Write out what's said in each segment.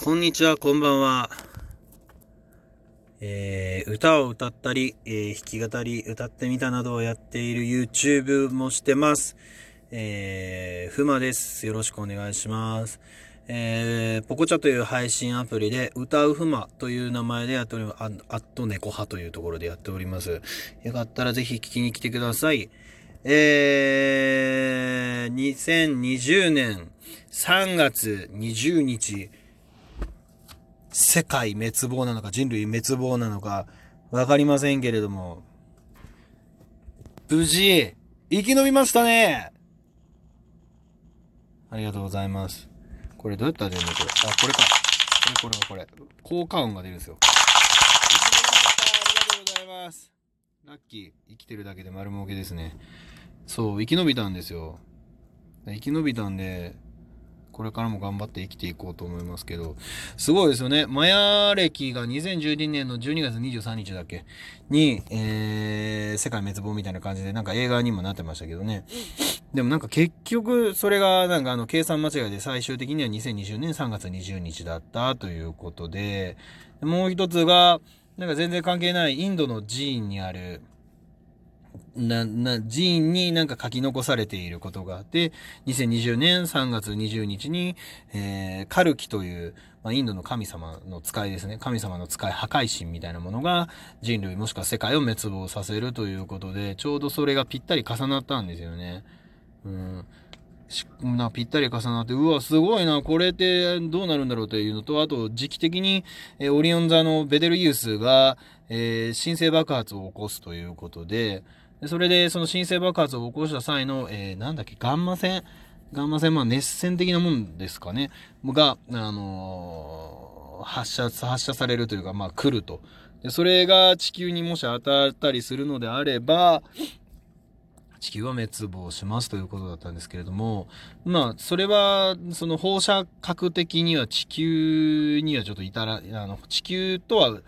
こんにちは、こんばんは。えー、歌を歌ったり、えー、弾き語り、歌ってみたなどをやっている YouTube もしてます。えー、ふまです。よろしくお願いします。えー、ポコチャという配信アプリで、歌うふまという名前でやっております。あっと猫派というところでやっております。よかったらぜひ聞きに来てください。えー、2020年3月20日、世界滅亡なのか人類滅亡なのかわかりませんけれども、無事、生き延びましたねありがとうございます。これどうやったら出るの？これ。あ、これか。これこれこれ。効果音が出るんですよ。ありがとうございます。ラッキー。生きてるだけで丸儲けですね。そう、生き延びたんですよ。生き延びたんで、これからも頑張って生きていこうと思いますけど、すごいですよね。マヤ歴が2012年の12月23日だっけ？に、えー、世界滅亡みたいな感じで、なんか映画にもなってましたけどね。でもなんか結局、それがなんかあの計算間違いで最終的には2020年3月20日だったということで、もう一つが、なんか全然関係ないインドの寺院にある、な、な、寺院になんか書き残されていることがあって、2020年3月20日に、えー、カルキという、まあ、インドの神様の使いですね。神様の使い破壊神みたいなものが人類もしくは世界を滅亡させるということで、ちょうどそれがぴったり重なったんですよね。うん。なぴったり重なって、うわ、すごいな、これってどうなるんだろうというのと、あと、時期的に、えオリオン座のベデルギウスが、えー、新生爆発を起こすということで、それで、その新生爆発を起こした際の、えー、なんだっけ、ガンマ線？ガンマ線、まあ熱線的なもんですかね。が、あのー、発射、発射されるというか、まあ来ると。で、それが地球にもし当たったりするのであれば、地球は滅亡しますということだったんですけれども、まあ、それは、その放射核的には地球にはちょっといたら、あの、地球とは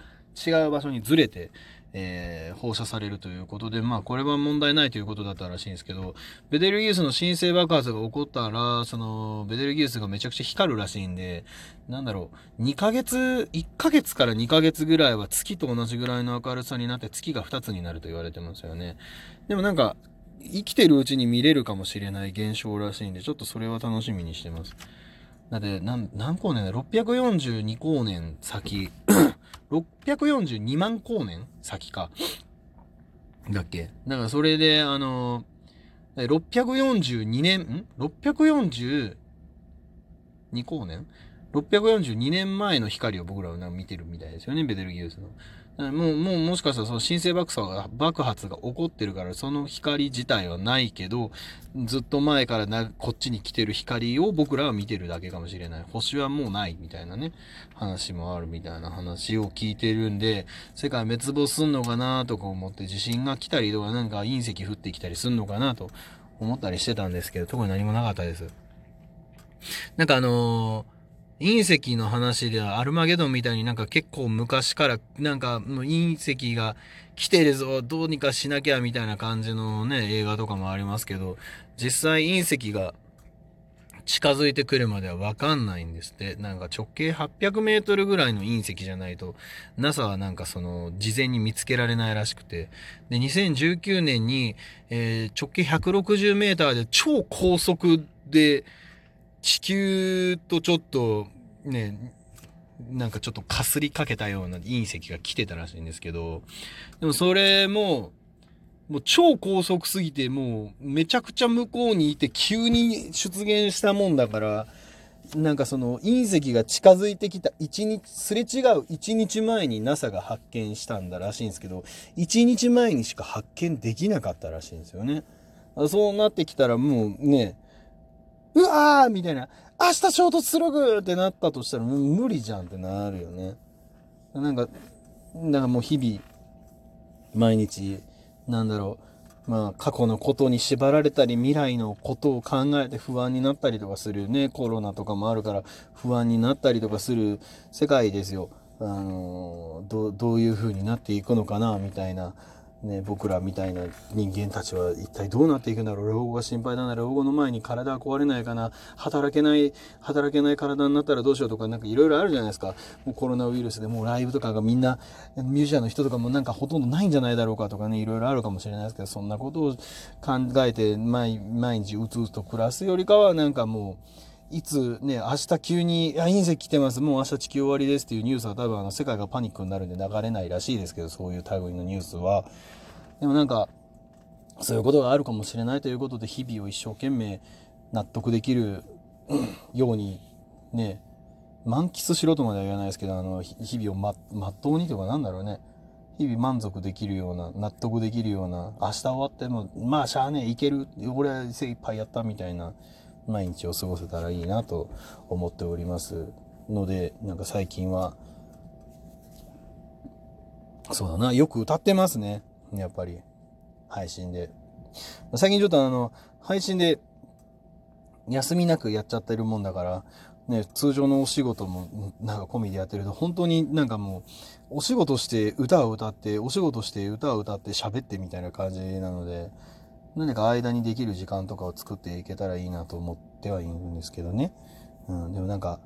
違う場所にずれて、えー、放射されるということで、まあ、これは問題ないということだったらしいんですけど、ベデルギウスの新生爆発が起こったら、その、ベデルギウスがめちゃくちゃ光るらしいんで、なんだろう、2ヶ月、1ヶ月から2ヶ月ぐらいは月と同じぐらいの明るさになって月が2つになると言われてますよね。でもなんか、生きてるうちに見れるかもしれない現象らしいんで、ちょっとそれは楽しみにしてます。だって、何、何光年だ ?642 光年先。642万光年？先か。だっけ？だからそれで、あの、642年、ん ?642 光年 ?642 年前の光を僕らは見てるみたいですよね、ベテルギウスの。もう、もう、もしかしたらその新生爆発が、爆発が起こってるから、その光自体はないけど、ずっと前からな、こっちに来てる光を僕らは見てるだけかもしれない。星はもうないみたいなね、話もあるみたいな話を聞いてるんで、世界滅亡すんのかなとか思って地震が来たりとか、なんか隕石降ってきたりすんのかなと思ったりしてたんですけど、特に何もなかったです。なんかあのー隕石の話ではアルマゲドンみたいになんか結構昔からなんかもう隕石が来てるぞ、どうにかしなきゃみたいな感じのね、映画とかもありますけど、実際隕石が近づいてくるまではわかんないんですって。なんか直径800メートルぐらいの隕石じゃないと、NASA はなんかその、事前に見つけられないらしくて。で、2019年に、えー、直径160メーターで超高速で、地球とちょっとね、なんかちょっとかすりかけたような隕石が来てたらしいんですけど、でもそれも、もう超高速すぎて、もうめちゃくちゃ向こうにいて急に出現したもんだから、なんかその隕石が近づいてきた1日、すれ違う1日前に NASA が発見したんだらしいんですけど、1日前にしか発見できなかったらしいんですよね。そうなってきたらもうね、うわーみたいな、明日衝突するぐってなったとしたら無理じゃんってなるよね。なんか、なんかもう日々、毎日、なんだろう、まあ過去のことに縛られたり未来のことを考えて不安になったりとかするね、コロナとかもあるから不安になったりとかする世界ですよ。あのどどういう風になっていくのかなみたいなね、僕らみたいな人間たちは一体どうなっていくんだろう？老後が心配だな。老後の前に体は壊れないかな。働けない働けない体になったらどうしようとかなんかいろいろあるじゃないですか。もうコロナウイルスでもうライブとかがみんなミュージシャンの人とかもなんかほとんどないんじゃないだろうかとかねいろいろあるかもしれないですけどそんなことを考えて毎日うつうつと暮らすよりかはなんかもういつね、明日急に、あ、隕石来てます、もう明日地球終わりですっていうニュースは多分あの世界がパニックになるんで流れないらしいですけど、そういう類のニュースは。でもなんか、そういうことがあるかもしれないということで、日々を一生懸命納得できるように、ね、満喫しろとまでは言わないですけど、あの、日々をま、まっとうにとかなんだろうね。日々満足できるような、納得できるような、明日終わっても、まあ、しゃあねえ、いける。俺は精一杯やったみたいな、毎日を過ごせたらいいなと思っておりますので、なんか最近は、そうだな、よく歌ってますね。やっぱり。配信で。最近ちょっとあの、配信で休みなくやっちゃってるもんだから、ね、通常のお仕事もなんか込みでやってると、本当になんかもう、お仕事して歌を歌って、お仕事して歌を歌って喋ってみたいな感じなので、何か間にできる時間とかを作っていけたらいいなと思ってはいるんですけどね。うん、でもなんか、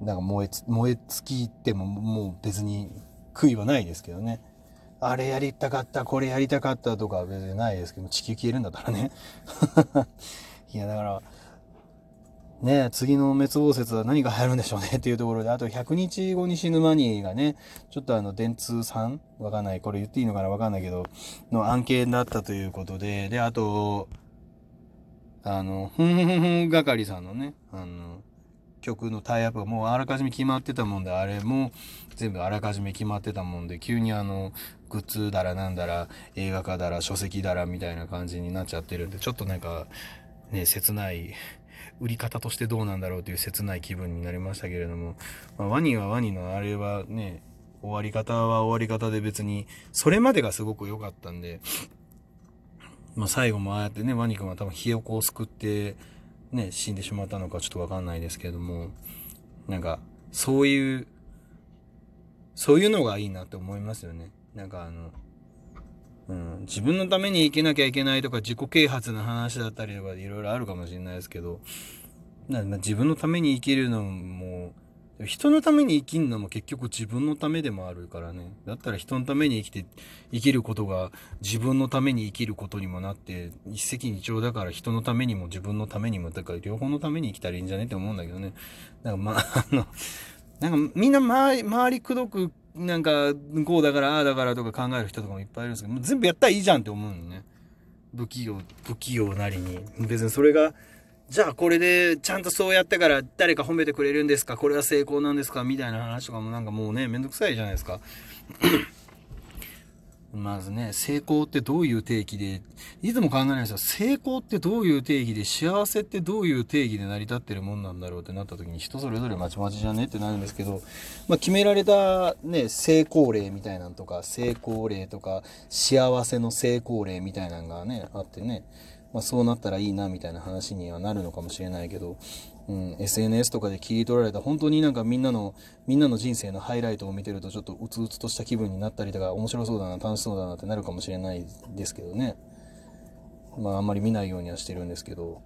なんか燃えつ、燃え尽きてももう別に悔いはないですけどね。あれやりたかった、これやりたかったとか別にないですけど、地球消えるんだったらね。いや、だから、ね次の滅亡説は何が流行るんでしょうねっていうところで、あと100日後に死ぬマニーがね、ちょっとあの、電通さんわかんない。これ言っていいのかなわかんないけど、の案件だったということで、で、あと、あの、ふんふんふん係さんのね、あの、曲のタイアップがもうあらかじめ決まってたもんで、あれも全部あらかじめ決まってたもんで、急にあの、グッズだらなんだら、映画化だら、書籍だらみたいな感じになっちゃってるんで、ちょっとなんか、ね、切ない、売り方としてどうなんだろうという切ない気分になりましたけれども、まあ、ワニはワニのあれはね、終わり方は終わり方で別に、それまでがすごく良かったんで、まあ最後もああやってね、ワニ君は多分ひよこを救って、ね、死んでしまったのかちょっとわかんないですけれども、なんか、そういう、そういうのがいいなって思いますよね。なんかあの、うん、自分のために生きなきゃいけないとか自己啓発の話だったりとかいろいろあるかもしれないですけど、な自分のために生きるのも、人のために生きるのも結局自分のためでもあるからね。だったら人のために生きて、生きることが自分のために生きることにもなって、一石二鳥だから人のためにも自分のためにも、だから両方のために生きたらいいんじゃねって思うんだけどね。だからまあ、あの、なんかみんな周り、周りくどくなんか、こうだから、ああだからとか考える人とかもいっぱいいるんですけど、もう全部やったらいいじゃんって思うのね。不器用、不器用なりに。別にそれが、じゃあこれでちゃんとそうやってから誰か褒めてくれるんですか？これは成功なんですか？みたいな話とかもなんかもうね、めんどくさいじゃないですか。まずね、成功ってどういう定義で、いつも考えないですよ。成功ってどういう定義で、幸せってどういう定義で成り立ってるもんなんだろうってなった時に人それぞれまちまちじゃねってなるんですけど、まあ決められたね、成功例みたいなんとか、成功例とか、幸せの成功例みたいなのがね、あってね、まあそうなったらいいなみたいな話にはなるのかもしれないけど、うん、SNS とかで切り取られた本当になんかみんなのみんなの人生のハイライトを見てるとちょっとうつうつとした気分になったりとか面白そうだな楽しそうだなってなるかもしれないですけどね。まああんまり見ないようにはしてるんですけど。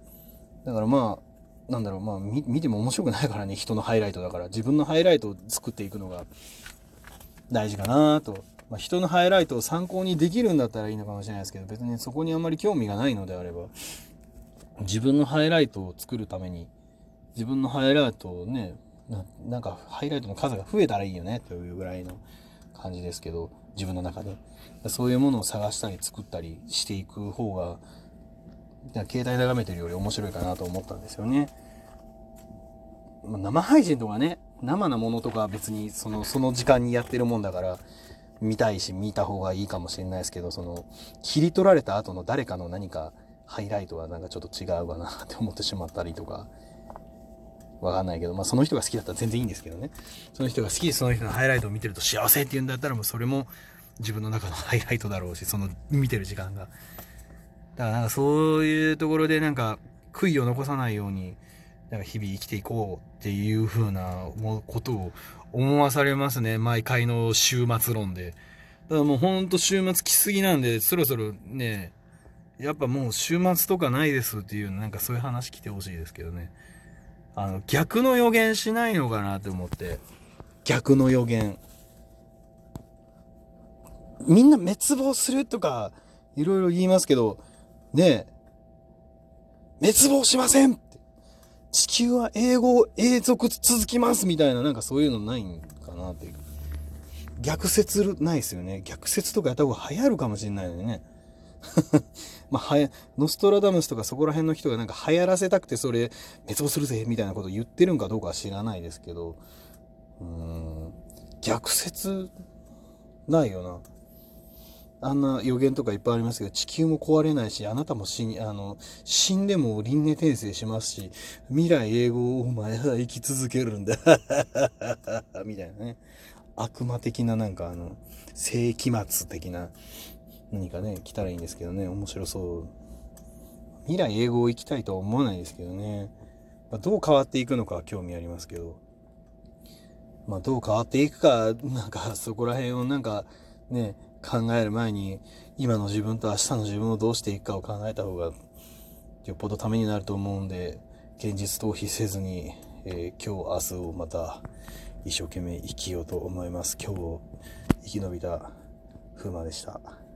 だからまあなんだろうまあ見ても面白くないからね人のハイライトだから。自分のハイライトを作っていくのが大事かなと、まあ、人のハイライトを参考にできるんだったらいいのかもしれないですけど別にそこにあんまり興味がないのであれば。自分のハイライトを作るために自分のハイライトをねな、なんかハイライトの数が増えたらいいよねというぐらいの感じですけど、自分の中で。そういうものを探したり作ったりしていく方が、携帯眺めてるより面白いかなと思ったんですよね。生配信とかね、生なものとか別にその、その時間にやってるもんだから、見たいし見た方がいいかもしれないですけど、その、切り取られた後の誰かの何かハイライトはなんかちょっと違うかなって思ってしまったりとか、わかんないけど、まあその人が好きだったら全然いいんですけどね。その人が好きでその人のハイライトを見てると幸せって言うんだったらもうそれも自分の中のハイライトだろうし、その見てる時間が。だからなんかそういうところでなんか悔いを残さないように、なんか日々生きていこうっていう風なことを思わされますね。毎回の週末論で。だからもうほんと週末来すぎなんで、そろそろね、やっぱもう週末とかないですっていう、なんかそういう話来てほしいですけどね。あの、逆の予言しないのかなって思って。逆の予言。みんな滅亡するとか、いろいろ言いますけど、ねえ、滅亡しません地球は英語、永続続きますみたいな、なんかそういうのないんかなっていう。逆説ないですよね。逆説とかやった方が流行るかもしれないのでね。まあ、ノストラダムスとかそこら辺の人がなんか流行らせたくてそれ滅亡するぜみたいなこと言ってるんかどうかは知らないですけど、うん、逆説ないよな。あんな予言とかいっぱいありますけど、地球も壊れないし、あなたも死あの、死んでも輪廻転生しますし、未来英語をお前は生き続けるんだ。みたいなね。悪魔的ななんかあの、世紀末的な何かね、来たらいいんですけどね、面白そう。未来英語を行きたいとは思わないですけどね。まあ、どう変わっていくのか興味ありますけど。まあ、どう変わっていくか、なんかそこら辺をなんかね、考える前に、今の自分と明日の自分をどうしていくかを考えた方が、よっぽどためになると思うんで、現実逃避せずに、えー、今日、明日をまた一生懸命生きようと思います。今日生き延びた風磨でした。